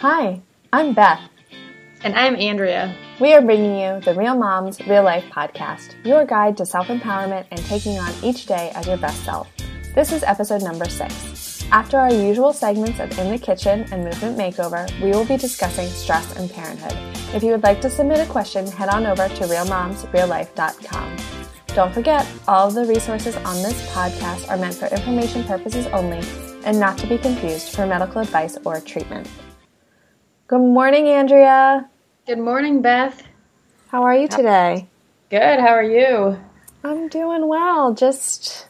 Hi, I'm Beth. And I'm Andrea. We are bringing you the Real Moms Real Life podcast, your guide to self empowerment and taking on each day as your best self. This is episode number six. After our usual segments of In the Kitchen and Movement Makeover, we will be discussing stress and parenthood. If you would like to submit a question, head on over to realmomsreallife.com. Don't forget, all of the resources on this podcast are meant for information purposes only and not to be confused for medical advice or treatment. Good morning, Andrea. Good morning, Beth. How are you today? Good. How are you? I'm doing well. Just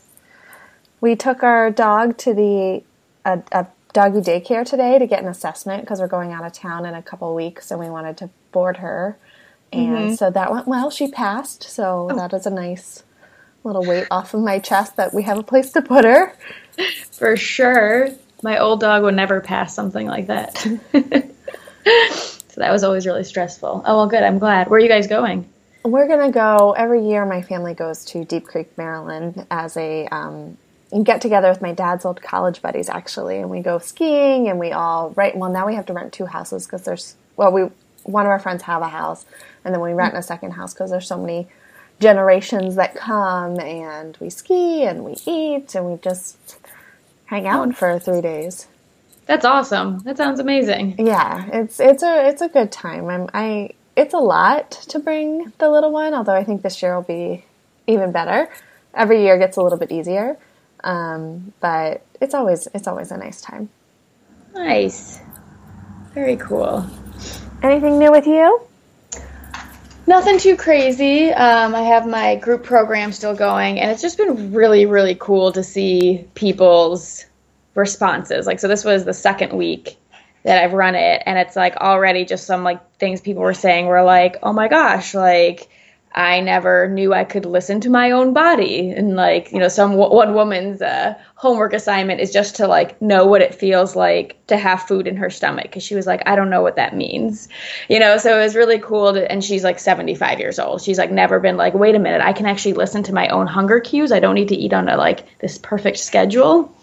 we took our dog to the a, a doggy daycare today to get an assessment because we're going out of town in a couple weeks and we wanted to board her. And mm-hmm. so that went well. She passed. So oh. that is a nice little weight off of my chest that we have a place to put her. For sure. My old dog would never pass something like that. so that was always really stressful. Oh, well, good. I'm glad. Where are you guys going? We're going to go every year. My family goes to Deep Creek, Maryland as a um, get together with my dad's old college buddies, actually. And we go skiing and we all, right. Well, now we have to rent two houses because there's, well, we, one of our friends have a house and then we rent a second house because there's so many generations that come and we ski and we eat and we just hang out for three days. That's awesome. That sounds amazing. Yeah, it's it's a it's a good time. I'm I it's a lot to bring the little one, although I think this year will be even better. Every year gets a little bit easier, um, but it's always it's always a nice time. Nice, very cool. Anything new with you? Nothing too crazy. Um, I have my group program still going, and it's just been really, really cool to see people's responses. Like, so this was the second week that I've run it, and it's like already just some like things people were saying were like, oh my gosh, like I never knew I could listen to my own body. And like, you know, some one woman's uh, homework assignment is just to like know what it feels like to have food in her stomach. Cause she was like, I don't know what that means, you know? So it was really cool. To, and she's like 75 years old. She's like never been like, wait a minute, I can actually listen to my own hunger cues. I don't need to eat on a like this perfect schedule.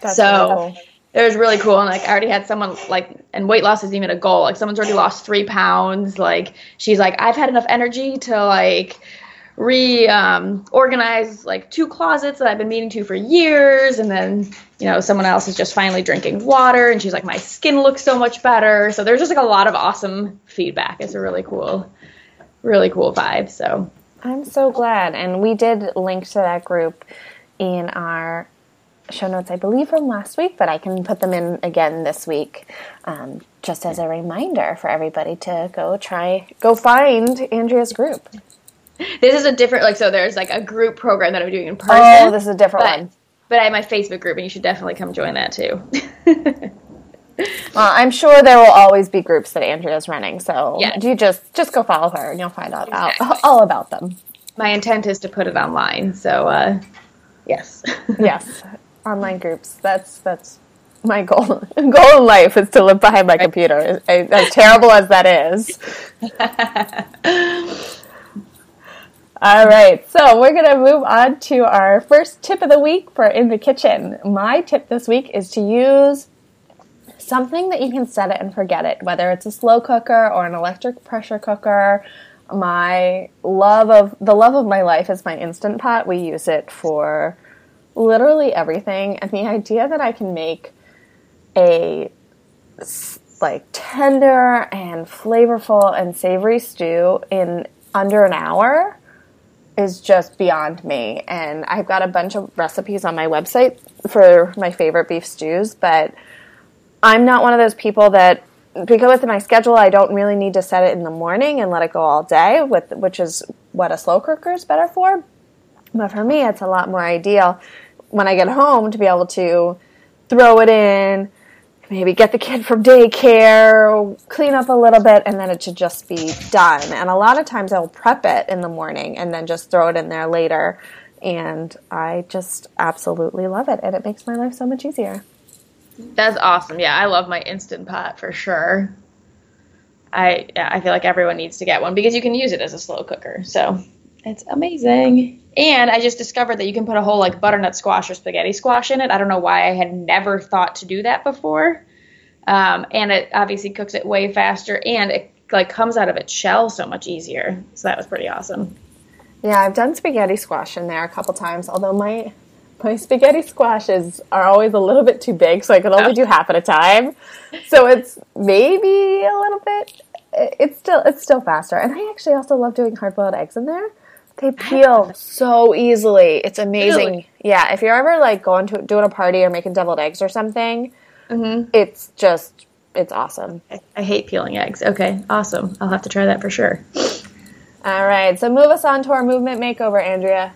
That's so it was really cool and like i already had someone like and weight loss isn't even a goal like someone's already lost three pounds like she's like i've had enough energy to like re um, organize like two closets that i've been meaning to for years and then you know someone else is just finally drinking water and she's like my skin looks so much better. So there's just like a lot of awesome feedback. It's a really cool really cool vibe so. I'm so glad and we did link to that group in our show notes, I believe, from last week, but I can put them in again this week, um, just as a reminder for everybody to go try, go find Andrea's group. This is a different, like, so there's like a group program that I'm doing in person. Oh, this is a different but, one. But I have my Facebook group, and you should definitely come join that too. well, I'm sure there will always be groups that Andrea's running, so yes. you just just go follow her, and you'll find out exactly. all about them. My intent is to put it online, so uh, yes, yes online groups. That's that's my goal. goal in life is to live behind my computer. As terrible as that is. All right, so we're going to move on to our first tip of the week for in the kitchen. My tip this week is to use something that you can set it and forget it, whether it's a slow cooker or an electric pressure cooker. My love of the love of my life is my instant pot. We use it for literally everything. And the idea that I can make a like tender and flavorful and savory stew in under an hour is just beyond me. And I've got a bunch of recipes on my website for my favorite beef stews, but I'm not one of those people that because with my schedule I don't really need to set it in the morning and let it go all day with which is what a slow cooker is better for. But for me it's a lot more ideal when I get home to be able to throw it in, maybe get the kid from daycare, clean up a little bit, and then it should just be done. And a lot of times I'll prep it in the morning and then just throw it in there later. And I just absolutely love it. And it makes my life so much easier. That's awesome. Yeah, I love my instant pot for sure. I I feel like everyone needs to get one because you can use it as a slow cooker. So it's amazing. And I just discovered that you can put a whole like butternut squash or spaghetti squash in it. I don't know why I had never thought to do that before. um, and it obviously cooks it way faster, and it like comes out of its shell so much easier. So that was pretty awesome. Yeah, I've done spaghetti squash in there a couple times, although my my spaghetti squashes are always a little bit too big, so I can only oh. do half at a time. So it's maybe a little bit. It's still it's still faster, and I actually also love doing hard boiled eggs in there. They peel so easily. It's amazing. Really? Yeah, if you're ever like going to doing a party or making deviled eggs or something, mm-hmm. it's just it's awesome. I, I hate peeling eggs. Okay, awesome. I'll have to try that for sure. All right, so move us on to our movement makeover, Andrea.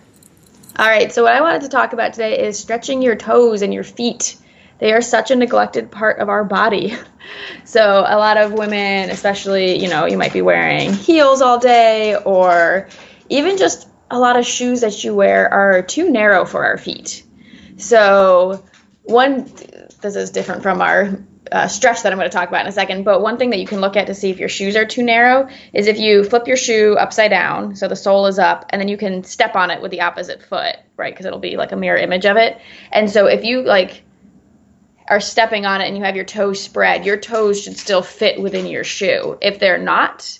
All right, so what I wanted to talk about today is stretching your toes and your feet. They are such a neglected part of our body. So, a lot of women, especially, you know, you might be wearing heels all day, or even just a lot of shoes that you wear are too narrow for our feet. So, one, this is different from our uh, stretch that I'm going to talk about in a second. But one thing that you can look at to see if your shoes are too narrow is if you flip your shoe upside down, so the sole is up, and then you can step on it with the opposite foot, right? Because it'll be like a mirror image of it. And so if you like are stepping on it and you have your toes spread, your toes should still fit within your shoe. If they're not,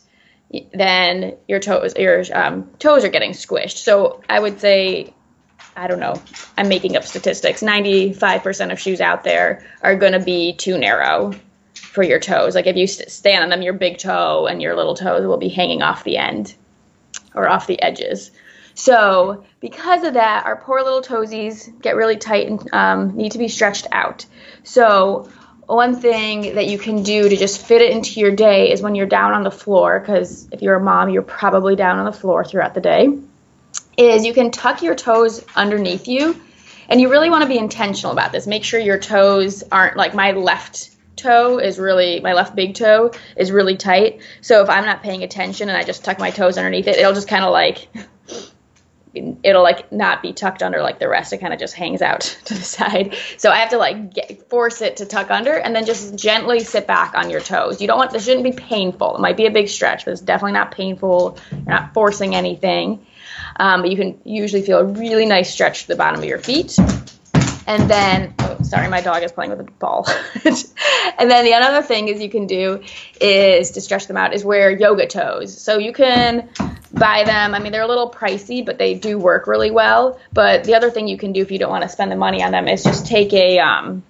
then your toes your um, toes are getting squished. So I would say I don't know, I'm making up statistics. 95% of shoes out there are going to be too narrow for your toes. Like if you stand on them, your big toe and your little toes will be hanging off the end or off the edges. So, because of that, our poor little toesies get really tight and um, need to be stretched out. So, one thing that you can do to just fit it into your day is when you're down on the floor, because if you're a mom, you're probably down on the floor throughout the day is you can tuck your toes underneath you and you really want to be intentional about this. Make sure your toes aren't like my left toe is really my left big toe is really tight. So if i'm not paying attention and i just tuck my toes underneath it it'll just kind of like it'll like not be tucked under like the rest. It kind of just hangs out to the side. So i have to like get, force it to tuck under and then just gently sit back on your toes. You don't want this shouldn't be painful. It might be a big stretch but it's definitely not painful. You're not forcing anything. Um, but you can usually feel a really nice stretch to the bottom of your feet. And then, oh, sorry, my dog is playing with a ball. and then the other thing is you can do is to stretch them out is wear yoga toes. So you can buy them. I mean, they're a little pricey, but they do work really well. But the other thing you can do if you don't want to spend the money on them is just take a um,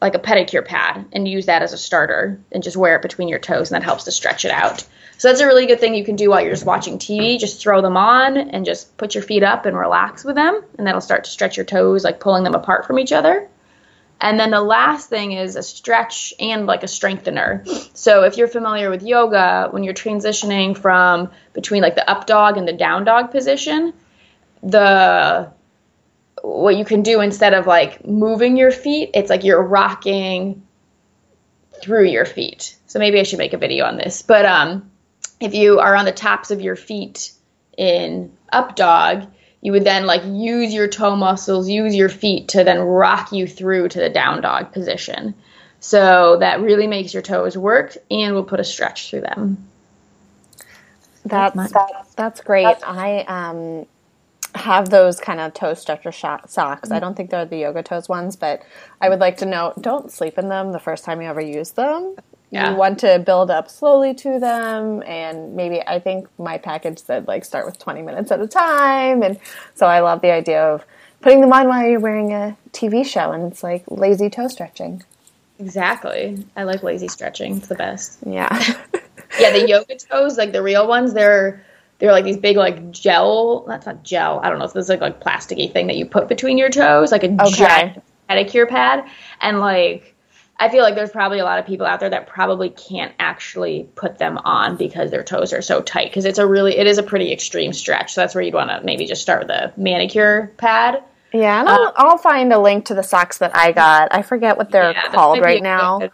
like a pedicure pad and use that as a starter and just wear it between your toes and that helps to stretch it out. So that's a really good thing you can do while you're just watching TV. Just throw them on and just put your feet up and relax with them, and that'll start to stretch your toes, like pulling them apart from each other. And then the last thing is a stretch and like a strengthener. So if you're familiar with yoga, when you're transitioning from between like the up dog and the down dog position, the what you can do instead of like moving your feet, it's like you're rocking through your feet. So maybe I should make a video on this. But um if you are on the tops of your feet in up dog, you would then like use your toe muscles, use your feet to then rock you through to the down dog position. So that really makes your toes work and will put a stretch through them. That's that's, that's great. I um have those kind of toe stretcher socks. Mm-hmm. I don't think they're the yoga toes ones, but I would like to know don't sleep in them the first time you ever use them yeah. you want to build up slowly to them and maybe i think my package said like start with 20 minutes at a time and so i love the idea of putting them on while you're wearing a tv show and it's like lazy toe stretching. Exactly. I like lazy stretching. It's the best. Yeah. Yeah the yoga toes like the real ones they're they're like these big like gel that's not gel i don't know if this is like like plasticky thing that you put between your toes like a okay. giant pedicure pad and like I feel like there's probably a lot of people out there that probably can't actually put them on because their toes are so tight because it's a really it is a pretty extreme stretch. So that's where you'd want to maybe just start with a manicure pad. Yeah, and I'll, um, I'll, find a link to the socks that I got. I forget what they're yeah, called right now. Good.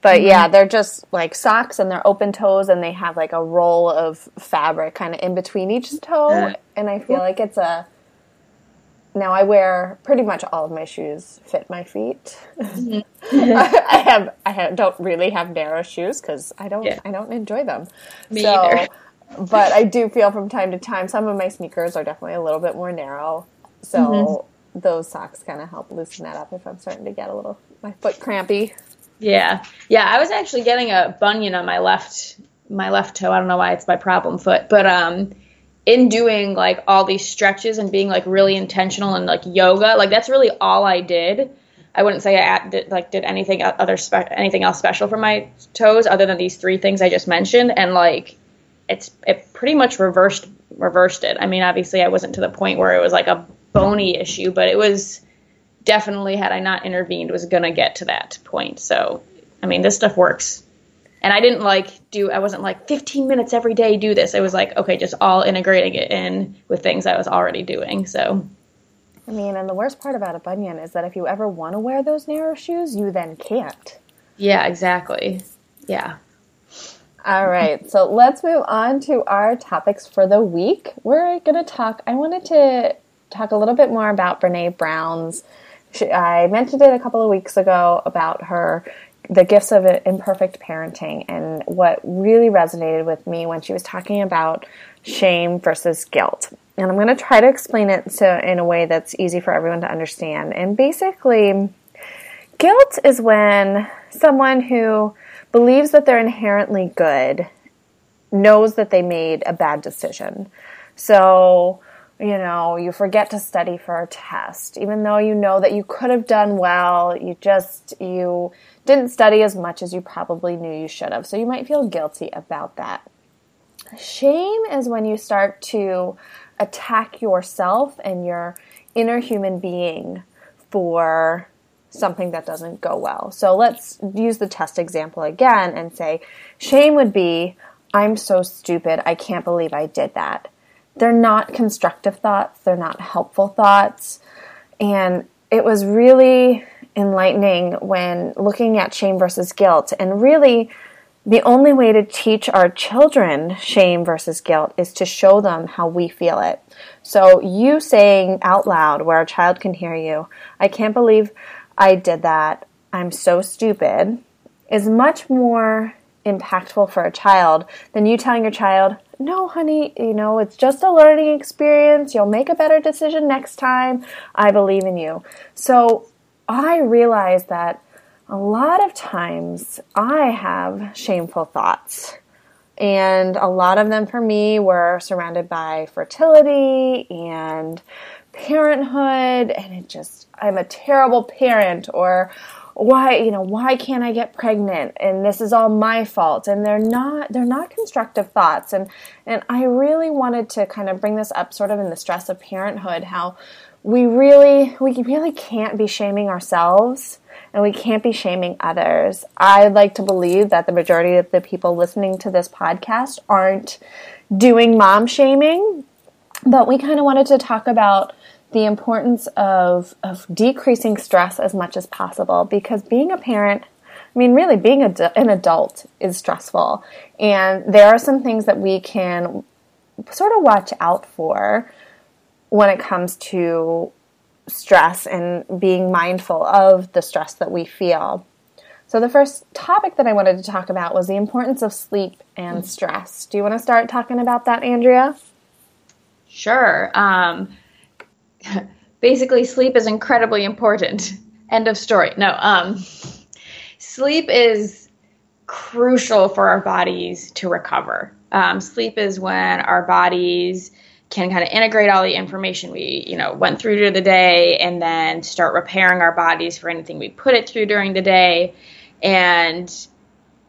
But mm-hmm. yeah, they're just like socks and they're open toes and they have like a roll of fabric kind of in between each toe. Uh, and I feel like it's a now I wear pretty much all of my shoes fit my feet. Mm-hmm. I have I have, don't really have narrow shoes because I don't yeah. I don't enjoy them. Me so, either. but I do feel from time to time some of my sneakers are definitely a little bit more narrow. So mm-hmm. those socks kind of help loosen that up if I'm starting to get a little my foot crampy. Yeah, yeah. I was actually getting a bunion on my left my left toe. I don't know why it's my problem foot, but um, in doing like all these stretches and being like really intentional and like yoga, like that's really all I did. I wouldn't say I did, like did anything other spe- anything else special for my toes other than these three things I just mentioned, and like it's it pretty much reversed reversed it. I mean, obviously I wasn't to the point where it was like a bony issue, but it was definitely had I not intervened was gonna get to that point. So I mean, this stuff works. And I didn't like do I wasn't like 15 minutes every day do this. It was like okay, just all integrating it in with things I was already doing. So I mean, and the worst part about a bunion is that if you ever want to wear those narrow shoes, you then can't. Yeah, exactly. Yeah. All right, so let's move on to our topics for the week. We're going to talk, I wanted to talk a little bit more about Brene Brown's. She, I mentioned it a couple of weeks ago about her, the gifts of imperfect parenting, and what really resonated with me when she was talking about shame versus guilt. And I'm going to try to explain it so in a way that's easy for everyone to understand. And basically, guilt is when someone who believes that they're inherently good knows that they made a bad decision. So, you know, you forget to study for a test, even though you know that you could have done well, you just, you didn't study as much as you probably knew you should have. So you might feel guilty about that. Shame is when you start to attack yourself and your inner human being for something that doesn't go well. So let's use the test example again and say, shame would be, I'm so stupid. I can't believe I did that. They're not constructive thoughts. They're not helpful thoughts. And it was really enlightening when looking at shame versus guilt. And really, the only way to teach our children shame versus guilt is to show them how we feel it. So, you saying out loud where a child can hear you, I can't believe I did that, I'm so stupid, is much more impactful for a child than you telling your child, no, honey, you know, it's just a learning experience. You'll make a better decision next time. I believe in you. So I realized that a lot of times I have shameful thoughts. And a lot of them for me were surrounded by fertility and parenthood and it just I'm a terrible parent or why you know why can't I get pregnant? And this is all my fault. And they're not they're not constructive thoughts. And and I really wanted to kind of bring this up sort of in the stress of parenthood how we really we really can't be shaming ourselves and we can't be shaming others. I'd like to believe that the majority of the people listening to this podcast aren't doing mom shaming, but we kind of wanted to talk about the importance of, of decreasing stress as much as possible because being a parent I mean, really, being a, an adult is stressful. And there are some things that we can sort of watch out for when it comes to stress and being mindful of the stress that we feel. So, the first topic that I wanted to talk about was the importance of sleep and stress. Do you want to start talking about that, Andrea? Sure. Um, basically sleep is incredibly important. End of story. No, um, sleep is crucial for our bodies to recover. Um, sleep is when our bodies can kind of integrate all the information we, you know, went through during the day and then start repairing our bodies for anything we put it through during the day. And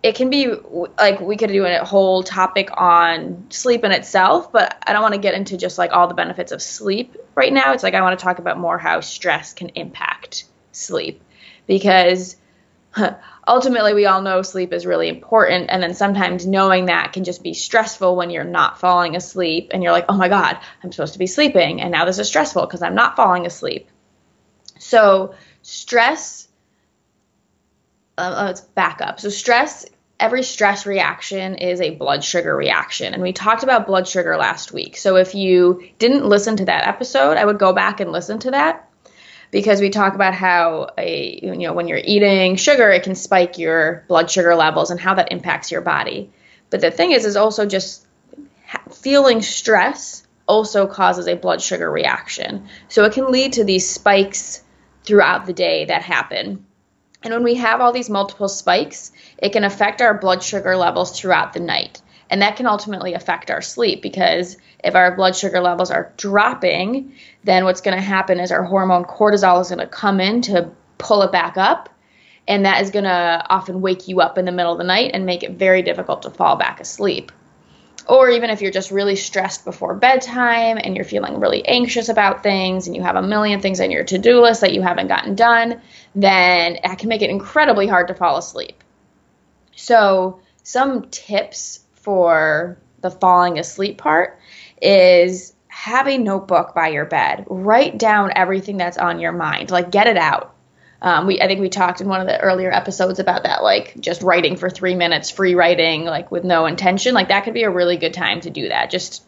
it can be like we could do a whole topic on sleep in itself, but I don't want to get into just like all the benefits of sleep right now. It's like I want to talk about more how stress can impact sleep because ultimately we all know sleep is really important and then sometimes knowing that can just be stressful when you're not falling asleep and you're like, "Oh my god, I'm supposed to be sleeping and now this is stressful because I'm not falling asleep." So, stress uh, let's back up. So stress every stress reaction is a blood sugar reaction. And we talked about blood sugar last week. So if you didn't listen to that episode, I would go back and listen to that because we talk about how a you know when you're eating sugar it can spike your blood sugar levels and how that impacts your body. But the thing is is also just feeling stress also causes a blood sugar reaction. So it can lead to these spikes throughout the day that happen And when we have all these multiple spikes, it can affect our blood sugar levels throughout the night. And that can ultimately affect our sleep because if our blood sugar levels are dropping, then what's going to happen is our hormone cortisol is going to come in to pull it back up. And that is going to often wake you up in the middle of the night and make it very difficult to fall back asleep. Or even if you're just really stressed before bedtime and you're feeling really anxious about things and you have a million things on your to do list that you haven't gotten done, then that can make it incredibly hard to fall asleep. So, some tips for the falling asleep part is have a notebook by your bed. Write down everything that's on your mind. Like get it out. Um, we I think we talked in one of the earlier episodes about that, like just writing for three minutes, free writing, like with no intention. Like that could be a really good time to do that. Just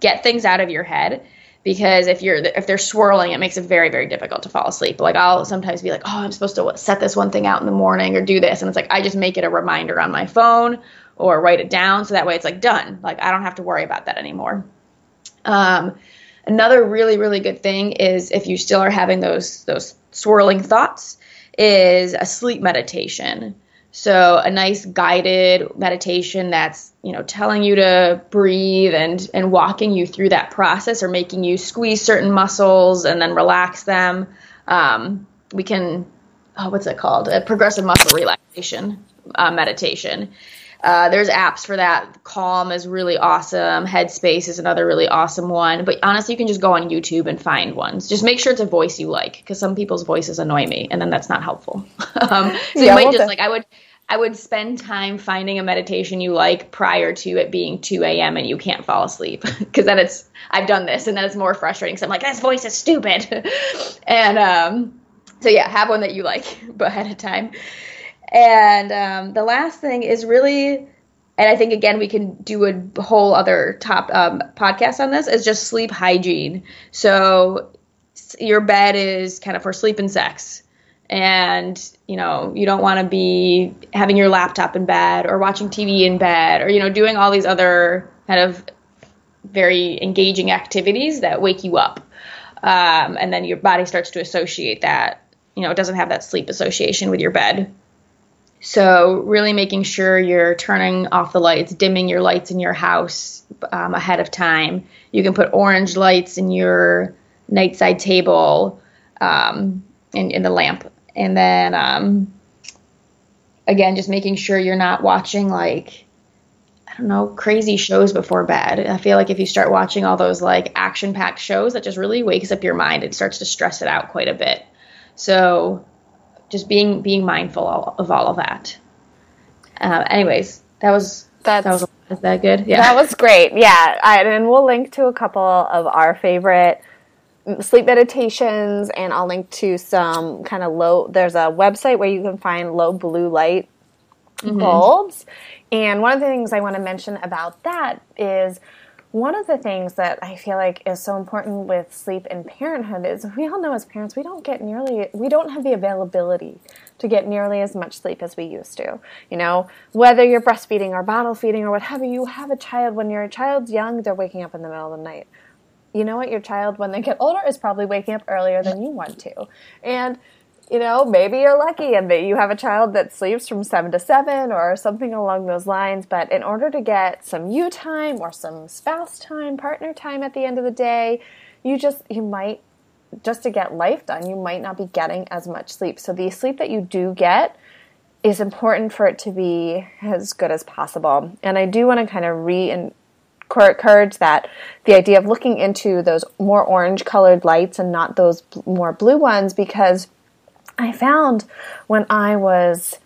get things out of your head because if you're if they're swirling, it makes it very very difficult to fall asleep. Like I'll sometimes be like, oh, I'm supposed to set this one thing out in the morning or do this, and it's like I just make it a reminder on my phone or write it down so that way it's like done. Like I don't have to worry about that anymore. Um, another really really good thing is if you still are having those those swirling thoughts is a sleep meditation. So a nice guided meditation that's, you know, telling you to breathe and and walking you through that process or making you squeeze certain muscles and then relax them. Um, we can, oh, what's it called? A progressive muscle relaxation uh, meditation. Uh, there's apps for that. Calm is really awesome. Headspace is another really awesome one. But honestly, you can just go on YouTube and find ones. Just make sure it's a voice you like, because some people's voices annoy me, and then that's not helpful. um, so yeah, you might just like I would. I would spend time finding a meditation you like prior to it being 2 a.m. and you can't fall asleep because then it's I've done this and then it's more frustrating because I'm like this voice is stupid and um, so yeah have one that you like but ahead of time and um, the last thing is really, and I think again we can do a whole other top um, podcast on this is just sleep hygiene. So your bed is kind of for sleep and sex and you know you don't want to be having your laptop in bed or watching TV in bed or you know doing all these other kind of very engaging activities that wake you up um, and then your body starts to associate that you know it doesn't have that sleep association with your bed so, really making sure you're turning off the lights, dimming your lights in your house um, ahead of time. You can put orange lights in your nightside table um, in, in the lamp. And then, um, again, just making sure you're not watching like, I don't know, crazy shows before bed. I feel like if you start watching all those like action packed shows, that just really wakes up your mind and starts to stress it out quite a bit. So, just being being mindful of all of that. Uh, anyways, that was That's, that was is that good? Yeah, that was great. Yeah, I, and we'll link to a couple of our favorite sleep meditations, and I'll link to some kind of low. There's a website where you can find low blue light mm-hmm. bulbs, and one of the things I want to mention about that is one of the things that I feel like is so important with sleep and parenthood is we all know as parents we don't get nearly we don't have the availability to get nearly as much sleep as we used to. You know, whether you're breastfeeding or bottle feeding or what have you, you have a child when your child's young, they're waking up in the middle of the night. You know what? Your child when they get older is probably waking up earlier than you want to. And you know, maybe you're lucky and that you have a child that sleeps from seven to seven or something along those lines. But in order to get some you time or some spouse time, partner time at the end of the day, you just, you might, just to get life done, you might not be getting as much sleep. So the sleep that you do get is important for it to be as good as possible. And I do want to kind of re encourage that the idea of looking into those more orange colored lights and not those more blue ones because I found when I was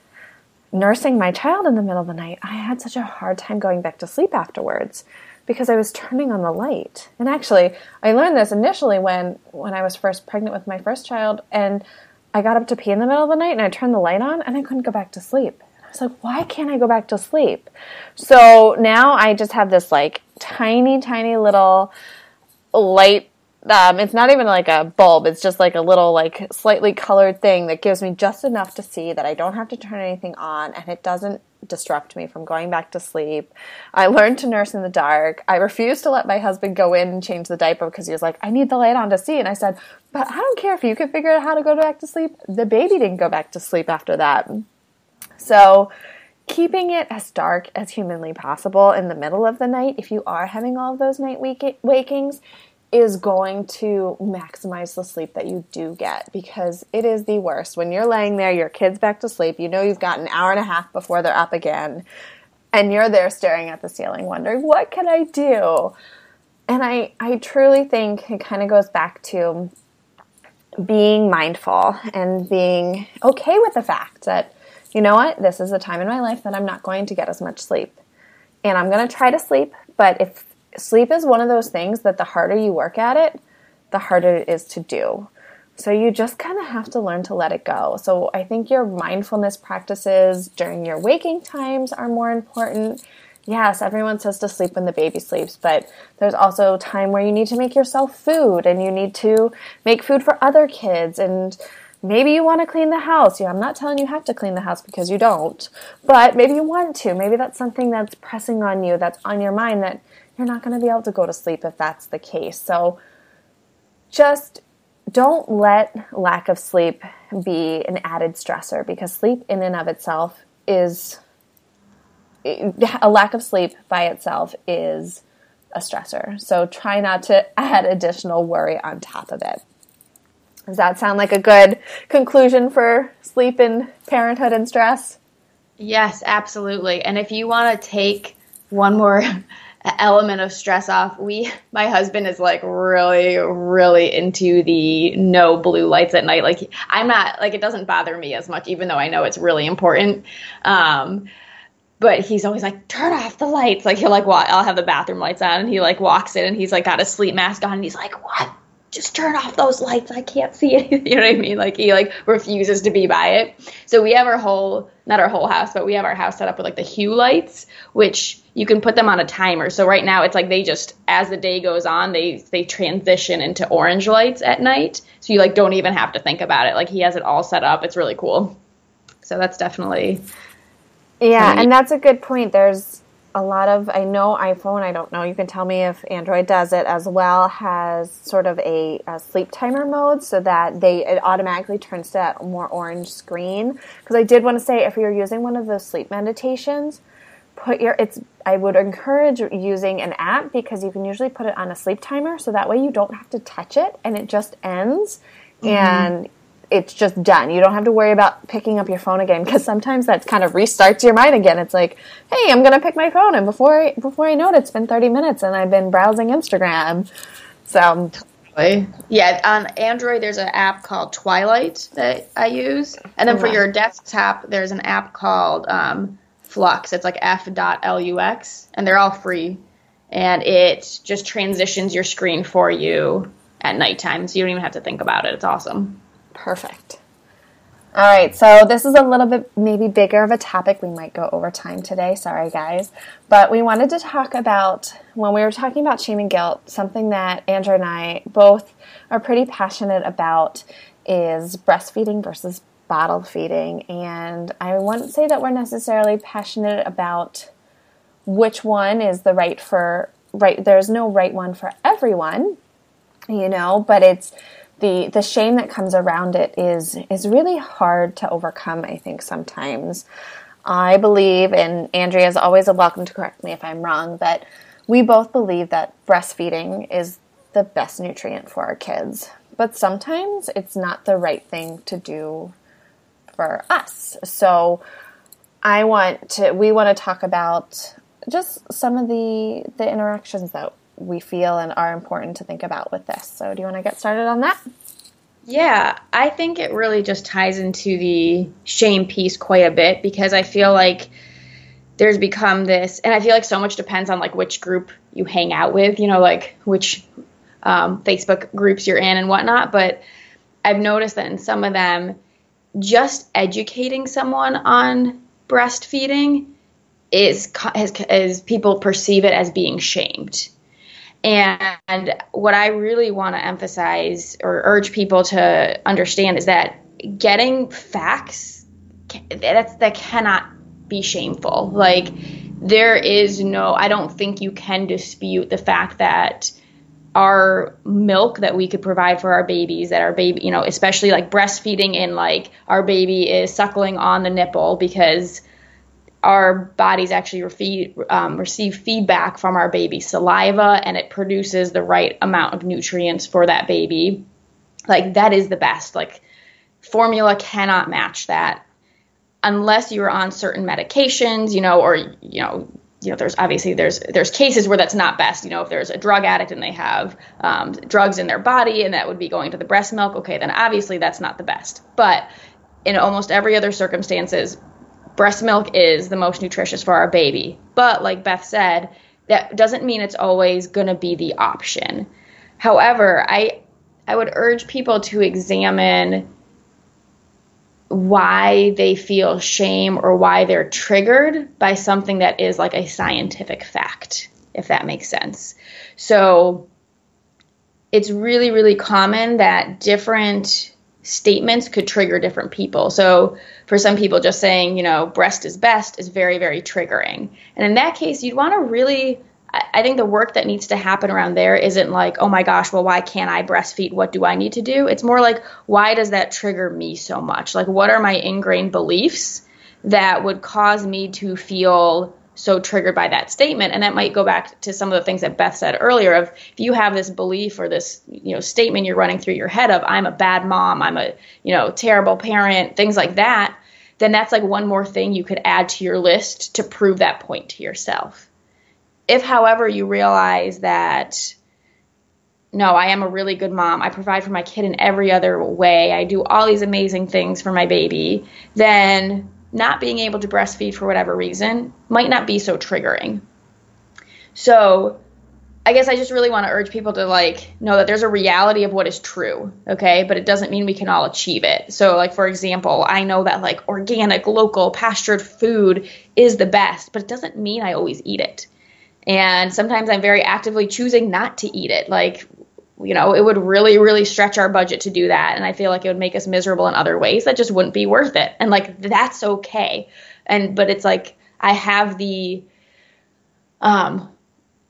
nursing my child in the middle of the night, I had such a hard time going back to sleep afterwards because I was turning on the light. And actually, I learned this initially when when I was first pregnant with my first child and I got up to pee in the middle of the night and I turned the light on and I couldn't go back to sleep. I was like, why can't I go back to sleep? So now I just have this like tiny, tiny little light um, it's not even like a bulb. It's just like a little like slightly colored thing that gives me just enough to see that I don't have to turn anything on and it doesn't disrupt me from going back to sleep. I learned to nurse in the dark. I refused to let my husband go in and change the diaper because he was like, I need the light on to see. And I said, But I don't care if you can figure out how to go back to sleep. The baby didn't go back to sleep after that. So, keeping it as dark as humanly possible in the middle of the night, if you are having all of those night wake- wakings, is going to maximize the sleep that you do get because it is the worst. When you're laying there, your kid's back to sleep, you know you've got an hour and a half before they're up again, and you're there staring at the ceiling wondering, what can I do? And I, I truly think it kind of goes back to being mindful and being okay with the fact that, you know what, this is a time in my life that I'm not going to get as much sleep. And I'm going to try to sleep, but if sleep is one of those things that the harder you work at it, the harder it is to do. So you just kind of have to learn to let it go. So I think your mindfulness practices during your waking times are more important. Yes, everyone says to sleep when the baby sleeps, but there's also time where you need to make yourself food and you need to make food for other kids and maybe you want to clean the house. Yeah, I'm not telling you have to clean the house because you don't, but maybe you want to. Maybe that's something that's pressing on you, that's on your mind that you're not going to be able to go to sleep if that's the case. So just don't let lack of sleep be an added stressor because sleep in and of itself is a lack of sleep by itself is a stressor. So try not to add additional worry on top of it. Does that sound like a good conclusion for sleep and parenthood and stress? Yes, absolutely. And if you want to take one more element of stress off. We, my husband is like really, really into the no blue lights at night. Like I'm not like it doesn't bother me as much, even though I know it's really important. Um, but he's always like, turn off the lights. Like he'll like, walk, I'll have the bathroom lights on, and he like walks in, and he's like got a sleep mask on, and he's like, what? Just turn off those lights. I can't see anything. You know what I mean? Like he like refuses to be by it. So we have our whole, not our whole house, but we have our house set up with like the hue lights, which you can put them on a timer. So right now it's like they just as the day goes on, they they transition into orange lights at night. So you like don't even have to think about it. Like he has it all set up. It's really cool. So that's definitely Yeah, and that's a good point. There's a lot of I know iPhone, I don't know, you can tell me if Android does it as well, has sort of a, a sleep timer mode so that they it automatically turns to that more orange screen. Because I did want to say if you're using one of those sleep meditations, put your it's I would encourage using an app because you can usually put it on a sleep timer so that way you don't have to touch it and it just ends mm-hmm. and it's just done. You don't have to worry about picking up your phone again because sometimes that kind of restarts your mind again. It's like, hey, I'm gonna pick my phone, and before I, before I know it, it's been 30 minutes, and I've been browsing Instagram. So, yeah, on Android there's an app called Twilight that I use, and then for your desktop there's an app called um, Flux. It's like f.lux, and they're all free. And it just transitions your screen for you at nighttime, so you don't even have to think about it. It's awesome. Perfect. All right, so this is a little bit maybe bigger of a topic. We might go over time today. Sorry, guys. But we wanted to talk about, when we were talking about shame and guilt, something that Andrea and I both are pretty passionate about is breastfeeding versus bottle feeding. And I wouldn't say that we're necessarily passionate about which one is the right for right there's no right one for everyone you know but it's the the shame that comes around it is is really hard to overcome i think sometimes i believe and andrea is always welcome to correct me if i'm wrong but we both believe that breastfeeding is the best nutrient for our kids but sometimes it's not the right thing to do for us. So I want to we want to talk about just some of the the interactions that we feel and are important to think about with this. So do you want to get started on that? Yeah, I think it really just ties into the shame piece quite a bit because I feel like there's become this and I feel like so much depends on like which group you hang out with, you know, like which um, Facebook groups you're in and whatnot. But I've noticed that in some of them, just educating someone on breastfeeding is as, people perceive it as being shamed. And what I really want to emphasize or urge people to understand is that getting facts that's that cannot be shameful. Like there is no I don't think you can dispute the fact that our milk that we could provide for our babies that our baby you know especially like breastfeeding and like our baby is suckling on the nipple because our bodies actually um, receive feedback from our baby's saliva and it produces the right amount of nutrients for that baby like that is the best like formula cannot match that unless you're on certain medications you know or you know you know, there's obviously there's there's cases where that's not best. You know, if there's a drug addict and they have um, drugs in their body and that would be going to the breast milk, okay, then obviously that's not the best. But in almost every other circumstances, breast milk is the most nutritious for our baby. But like Beth said, that doesn't mean it's always going to be the option. However, I I would urge people to examine why they feel shame or why they're triggered by something that is like a scientific fact, if that makes sense. So it's really, really common that different statements could trigger different people. So for some people, just saying, you know, breast is best is very, very triggering. And in that case, you'd want to really I think the work that needs to happen around there isn't like, oh my gosh, well, why can't I breastfeed? What do I need to do? It's more like, why does that trigger me so much? Like, what are my ingrained beliefs that would cause me to feel so triggered by that statement? And that might go back to some of the things that Beth said earlier of if you have this belief or this, you know, statement you're running through your head of, I'm a bad mom, I'm a, you know, terrible parent, things like that, then that's like one more thing you could add to your list to prove that point to yourself. If, however, you realize that no, I am a really good mom. I provide for my kid in every other way. I do all these amazing things for my baby. Then not being able to breastfeed for whatever reason might not be so triggering. So, I guess I just really want to urge people to like know that there's a reality of what is true, okay? But it doesn't mean we can all achieve it. So, like for example, I know that like organic, local, pastured food is the best, but it doesn't mean I always eat it and sometimes i'm very actively choosing not to eat it like you know it would really really stretch our budget to do that. And i feel like it would make us miserable in other ways that just wouldn't be worth it. And like that's okay. And but it's like i have the um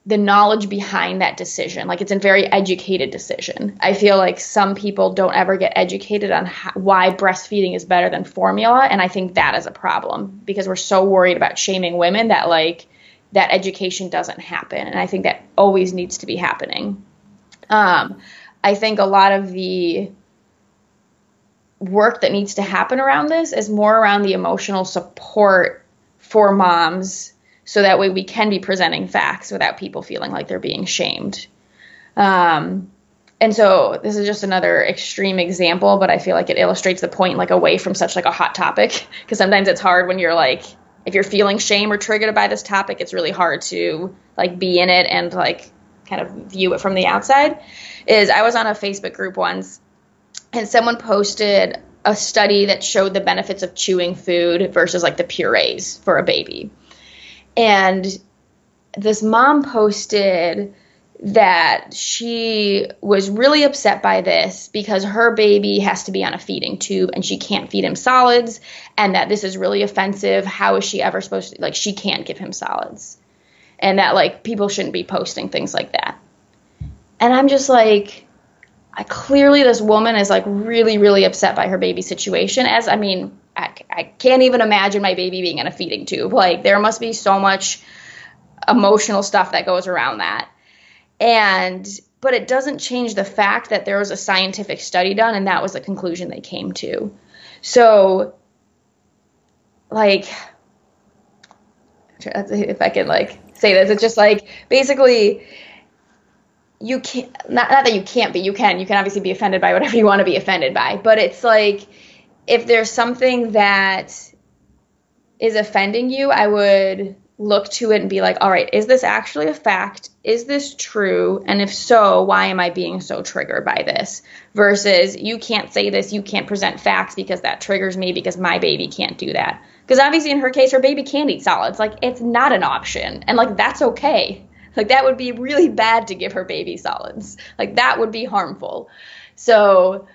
the knowledge behind that decision. Like it's a very educated decision. I feel like some people don't ever get educated on how, why breastfeeding is better than formula. And i think that is a problem because we're so worried about shaming women that like that education doesn't happen. And I think that always needs to be happening. Um, I think a lot of the work that needs to happen around this is more around the emotional support for moms so that way we can be presenting facts without people feeling like they're being shamed. Um, and so this is just another extreme example, but I feel like it illustrates the point like away from such like a hot topic because sometimes it's hard when you're like if you're feeling shame or triggered by this topic, it's really hard to like be in it and like kind of view it from the outside. Is I was on a Facebook group once and someone posted a study that showed the benefits of chewing food versus like the purees for a baby. And this mom posted that she was really upset by this because her baby has to be on a feeding tube and she can't feed him solids and that this is really offensive how is she ever supposed to like she can't give him solids and that like people shouldn't be posting things like that. And i'm just like I, clearly this woman is like really really upset by her baby situation as i mean I, I can't even imagine my baby being in a feeding tube. Like there must be so much emotional stuff that goes around that. And but it doesn't change the fact that there was a scientific study done and that was the conclusion they came to. So like if I can like say this, it's just like basically you can't not, not that you can't be, you can. You can obviously be offended by whatever you want to be offended by. But it's like if there's something that is offending you, I would look to it and be like, all right, is this actually a fact? Is this true? And if so, why am I being so triggered by this? Versus, you can't say this, you can't present facts because that triggers me because my baby can't do that. Because obviously, in her case, her baby can't eat solids. Like, it's not an option. And, like, that's okay. Like, that would be really bad to give her baby solids. Like, that would be harmful. So,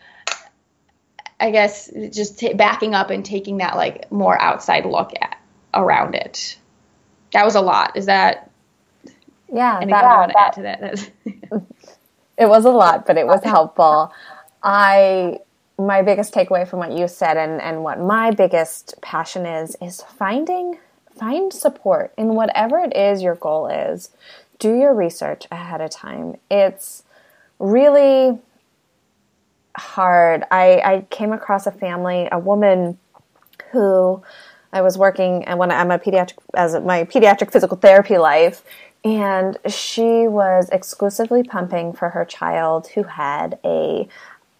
I guess just t- backing up and taking that, like, more outside look at around it. That was a lot. Is that yeah? Anything that, you want to that, add to that? it was a lot, but it was helpful. I my biggest takeaway from what you said and, and what my biggest passion is is finding find support in whatever it is your goal is. Do your research ahead of time. It's really hard. I, I came across a family, a woman who I was working and when I'm a pediatric as my pediatric physical therapy life, and she was exclusively pumping for her child who had a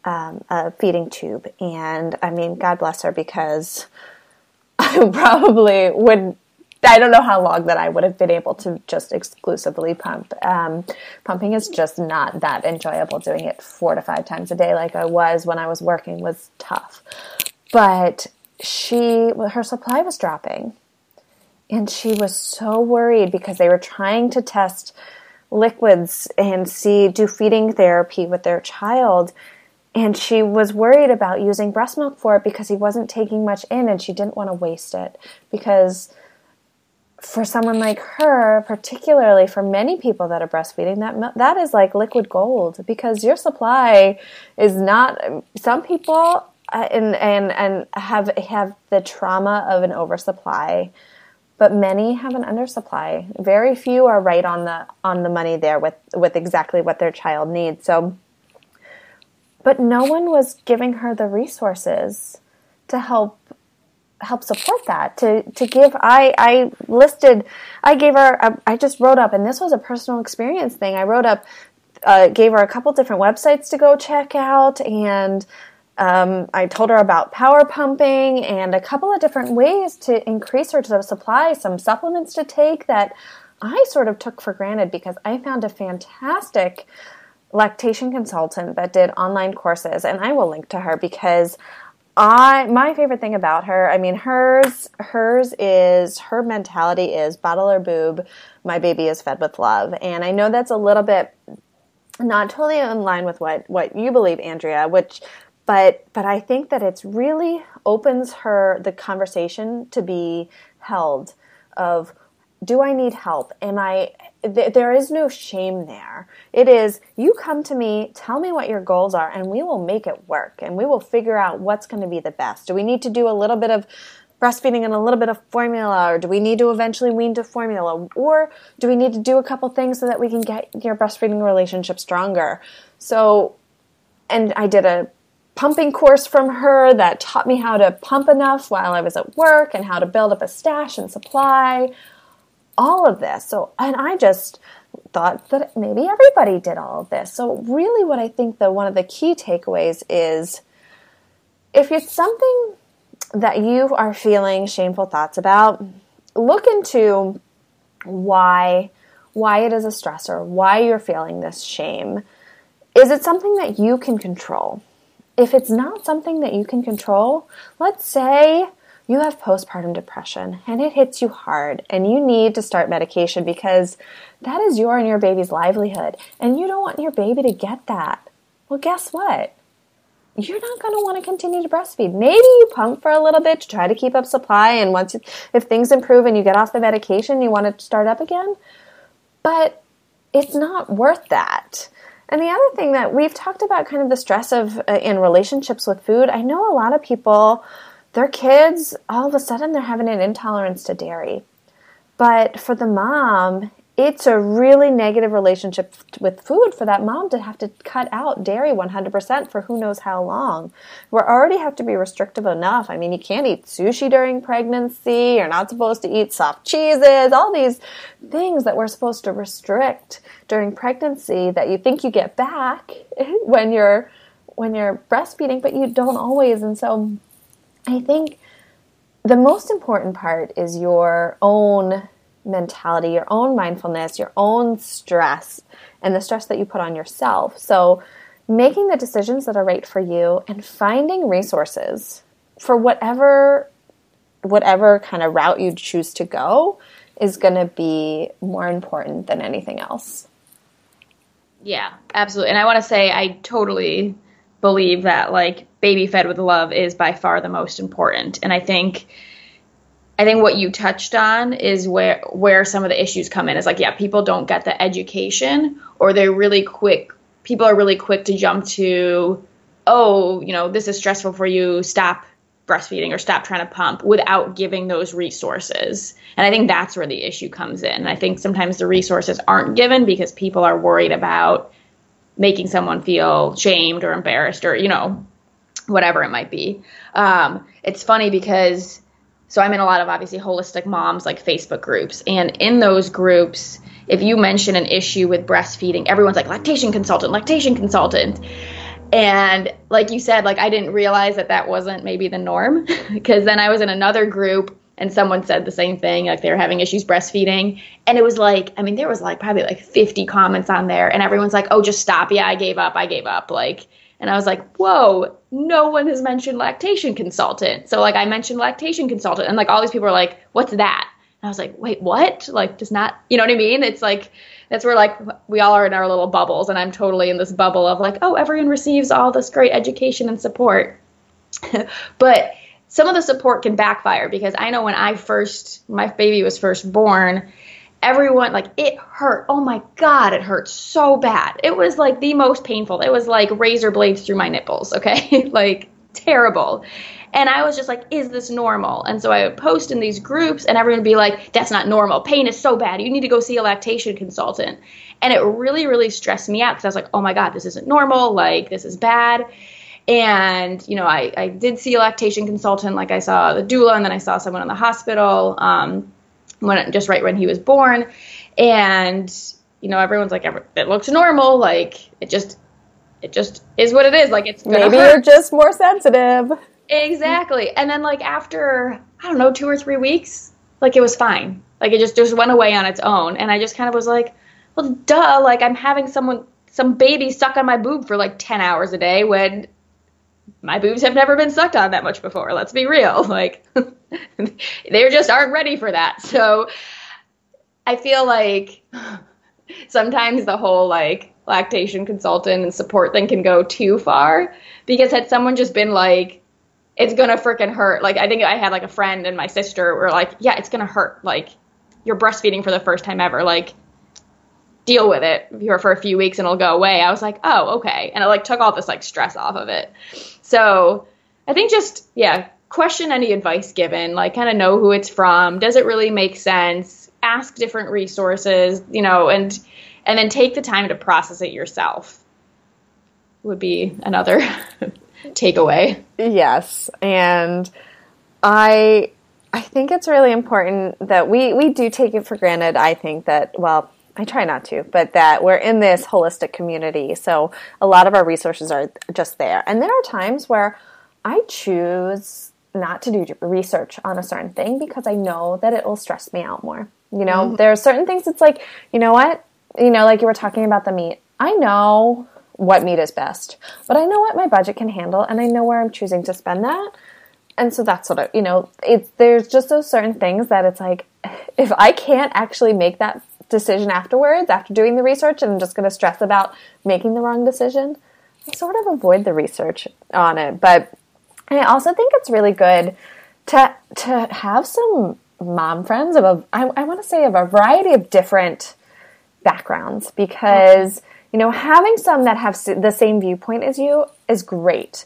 um, a feeding tube. And I mean, God bless her because I probably would. I don't know how long that I would have been able to just exclusively pump. Um, pumping is just not that enjoyable. Doing it four to five times a day, like I was when I was working, was tough. But she, her supply was dropping, and she was so worried because they were trying to test liquids and see do feeding therapy with their child. And she was worried about using breast milk for it because he wasn't taking much in and she didn't want to waste it. Because for someone like her particularly for many people that are breastfeeding that that is like liquid gold because your supply is not some people and and and have have the trauma of an oversupply but many have an undersupply. Very few are right on the on the money there with with exactly what their child needs. So but no one was giving her the resources to help help support that to to give i i listed i gave her i just wrote up and this was a personal experience thing. I wrote up uh, gave her a couple different websites to go check out and um, I told her about power pumping and a couple of different ways to increase her supply, some supplements to take that I sort of took for granted because I found a fantastic lactation consultant that did online courses, and I will link to her because I my favorite thing about her, I mean hers hers is her mentality is bottle or boob, my baby is fed with love. And I know that's a little bit not totally in line with what what you believe, Andrea, which but but I think that it's really opens her the conversation to be held of do I need help? Am I th- there is no shame there. It is, you come to me, tell me what your goals are, and we will make it work and we will figure out what's going to be the best. Do we need to do a little bit of breastfeeding and a little bit of formula, or do we need to eventually wean to formula, or do we need to do a couple things so that we can get your breastfeeding relationship stronger? So, and I did a pumping course from her that taught me how to pump enough while I was at work and how to build up a stash and supply all of this. So, and I just thought that maybe everybody did all of this. So, really, what I think that one of the key takeaways is if it's something that you are feeling shameful thoughts about, look into why why it is a stressor, why you're feeling this shame. Is it something that you can control? If it's not something that you can control, let's say you have postpartum depression and it hits you hard and you need to start medication because that is your and your baby's livelihood and you don't want your baby to get that. Well, guess what? You're not going to want to continue to breastfeed. Maybe you pump for a little bit to try to keep up supply and once if things improve and you get off the medication, you want to start up again. But it's not worth that. And the other thing that we've talked about kind of the stress of uh, in relationships with food. I know a lot of people their kids, all of a sudden, they're having an intolerance to dairy. But for the mom, it's a really negative relationship with food for that mom to have to cut out dairy 100% for who knows how long. We already have to be restrictive enough. I mean, you can't eat sushi during pregnancy. You're not supposed to eat soft cheeses. All these things that we're supposed to restrict during pregnancy that you think you get back when you're when you're breastfeeding, but you don't always. And so I think the most important part is your own mentality, your own mindfulness, your own stress, and the stress that you put on yourself. So, making the decisions that are right for you and finding resources for whatever whatever kind of route you choose to go is going to be more important than anything else. Yeah, absolutely. And I want to say I totally believe that like baby fed with love is by far the most important. And I think I think what you touched on is where where some of the issues come in. Is like, yeah, people don't get the education, or they're really quick. People are really quick to jump to, oh, you know, this is stressful for you. Stop breastfeeding or stop trying to pump without giving those resources. And I think that's where the issue comes in. And I think sometimes the resources aren't given because people are worried about making someone feel shamed or embarrassed or, you know, whatever it might be. Um, it's funny because so I'm in a lot of obviously holistic moms like Facebook groups. And in those groups, if you mention an issue with breastfeeding, everyone's like lactation consultant, lactation consultant. And like you said, like I didn't realize that that wasn't maybe the norm because then I was in another group and someone said the same thing, like they were having issues breastfeeding. And it was like, I mean, there was like probably like 50 comments on there, and everyone's like, oh, just stop. Yeah, I gave up. I gave up. Like, and I was like, whoa, no one has mentioned lactation consultant. So like I mentioned lactation consultant and like all these people are like, what's that? And I was like, wait, what? Like just not, you know what I mean? It's like that's where like we all are in our little bubbles and I'm totally in this bubble of like, oh, everyone receives all this great education and support. but some of the support can backfire because I know when I first my baby was first born, everyone like it hurt. Oh my god, it hurt so bad. It was like the most painful. It was like razor blades through my nipples, okay? like terrible. And I was just like, is this normal? And so I would post in these groups, and everyone would be like, that's not normal. Pain is so bad. You need to go see a lactation consultant. And it really, really stressed me out because I was like, oh my God, this isn't normal. Like, this is bad. And, you know, I, I did see a lactation consultant. Like, I saw the doula, and then I saw someone in the hospital. Um, when just right when he was born, and you know everyone's like, it looks normal, like it just it just is what it is. Like it's maybe hurt. you're just more sensitive. Exactly. And then like after I don't know two or three weeks, like it was fine. Like it just just went away on its own, and I just kind of was like, well, duh. Like I'm having someone some baby stuck on my boob for like 10 hours a day when my boobs have never been sucked on that much before. Let's be real. Like they just aren't ready for that. So I feel like sometimes the whole like lactation consultant and support thing can go too far because had someone just been like it's gonna freaking hurt like i think i had like a friend and my sister were like yeah it's gonna hurt like you're breastfeeding for the first time ever like deal with it here for a few weeks and it'll go away i was like oh okay and it like took all this like stress off of it so i think just yeah question any advice given, like kind of know who it's from. Does it really make sense? Ask different resources, you know, and and then take the time to process it yourself. Would be another takeaway. Yes, and I I think it's really important that we we do take it for granted. I think that well, I try not to, but that we're in this holistic community. So a lot of our resources are just there. And there are times where I choose not to do research on a certain thing because I know that it will stress me out more. You know, mm-hmm. there are certain things it's like, you know what? You know, like you were talking about the meat. I know what meat is best, but I know what my budget can handle and I know where I'm choosing to spend that. And so that's what I, you know, it's there's just those certain things that it's like if I can't actually make that decision afterwards after doing the research and I'm just going to stress about making the wrong decision, I sort of avoid the research on it. But and I also think it's really good to to have some mom friends of a I, I want to say of a variety of different backgrounds because you know having some that have the same viewpoint as you is great.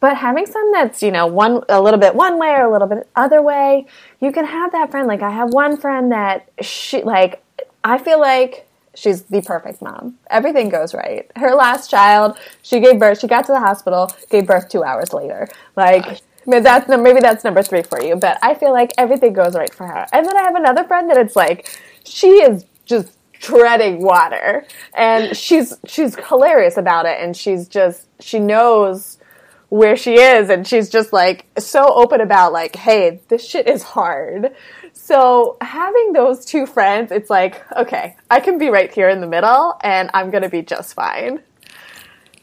But having some that's you know one a little bit one way or a little bit other way you can have that friend. Like i have one friend that she like i feel like she's the perfect mom. Everything goes right. Her last child, she gave birth, she got to the hospital, gave birth two hours later. Like, maybe that's, maybe that's number three for you, but I feel like everything goes right for her. And then I have another friend that it's like, she is just treading water and she's, she's hilarious about it and she's just, she knows where she is and she's just like so open about like, hey, this shit is hard. So having those two friends, it's like, okay, I can be right here in the middle and I'm going to be just fine.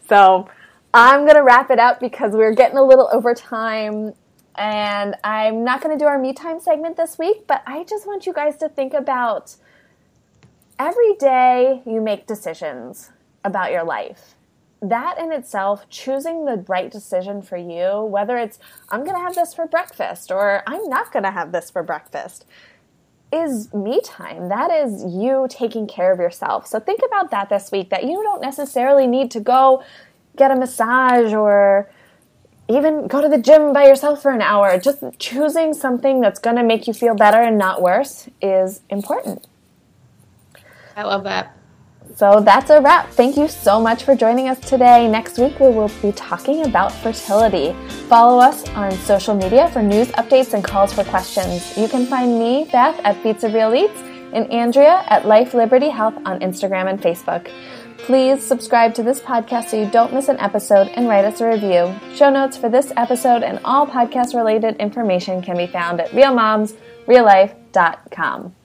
So I'm going to wrap it up because we're getting a little over time and I'm not going to do our me time segment this week, but I just want you guys to think about every day you make decisions about your life. That in itself, choosing the right decision for you, whether it's I'm going to have this for breakfast or I'm not going to have this for breakfast, is me time. That is you taking care of yourself. So think about that this week that you don't necessarily need to go get a massage or even go to the gym by yourself for an hour. Just choosing something that's going to make you feel better and not worse is important. I love that. So that's a wrap. Thank you so much for joining us today. Next week, we will be talking about fertility. Follow us on social media for news updates and calls for questions. You can find me, Beth, at of Real Eats, and Andrea at Life Liberty Health on Instagram and Facebook. Please subscribe to this podcast so you don't miss an episode and write us a review. Show notes for this episode and all podcast related information can be found at realmomsreallife.com.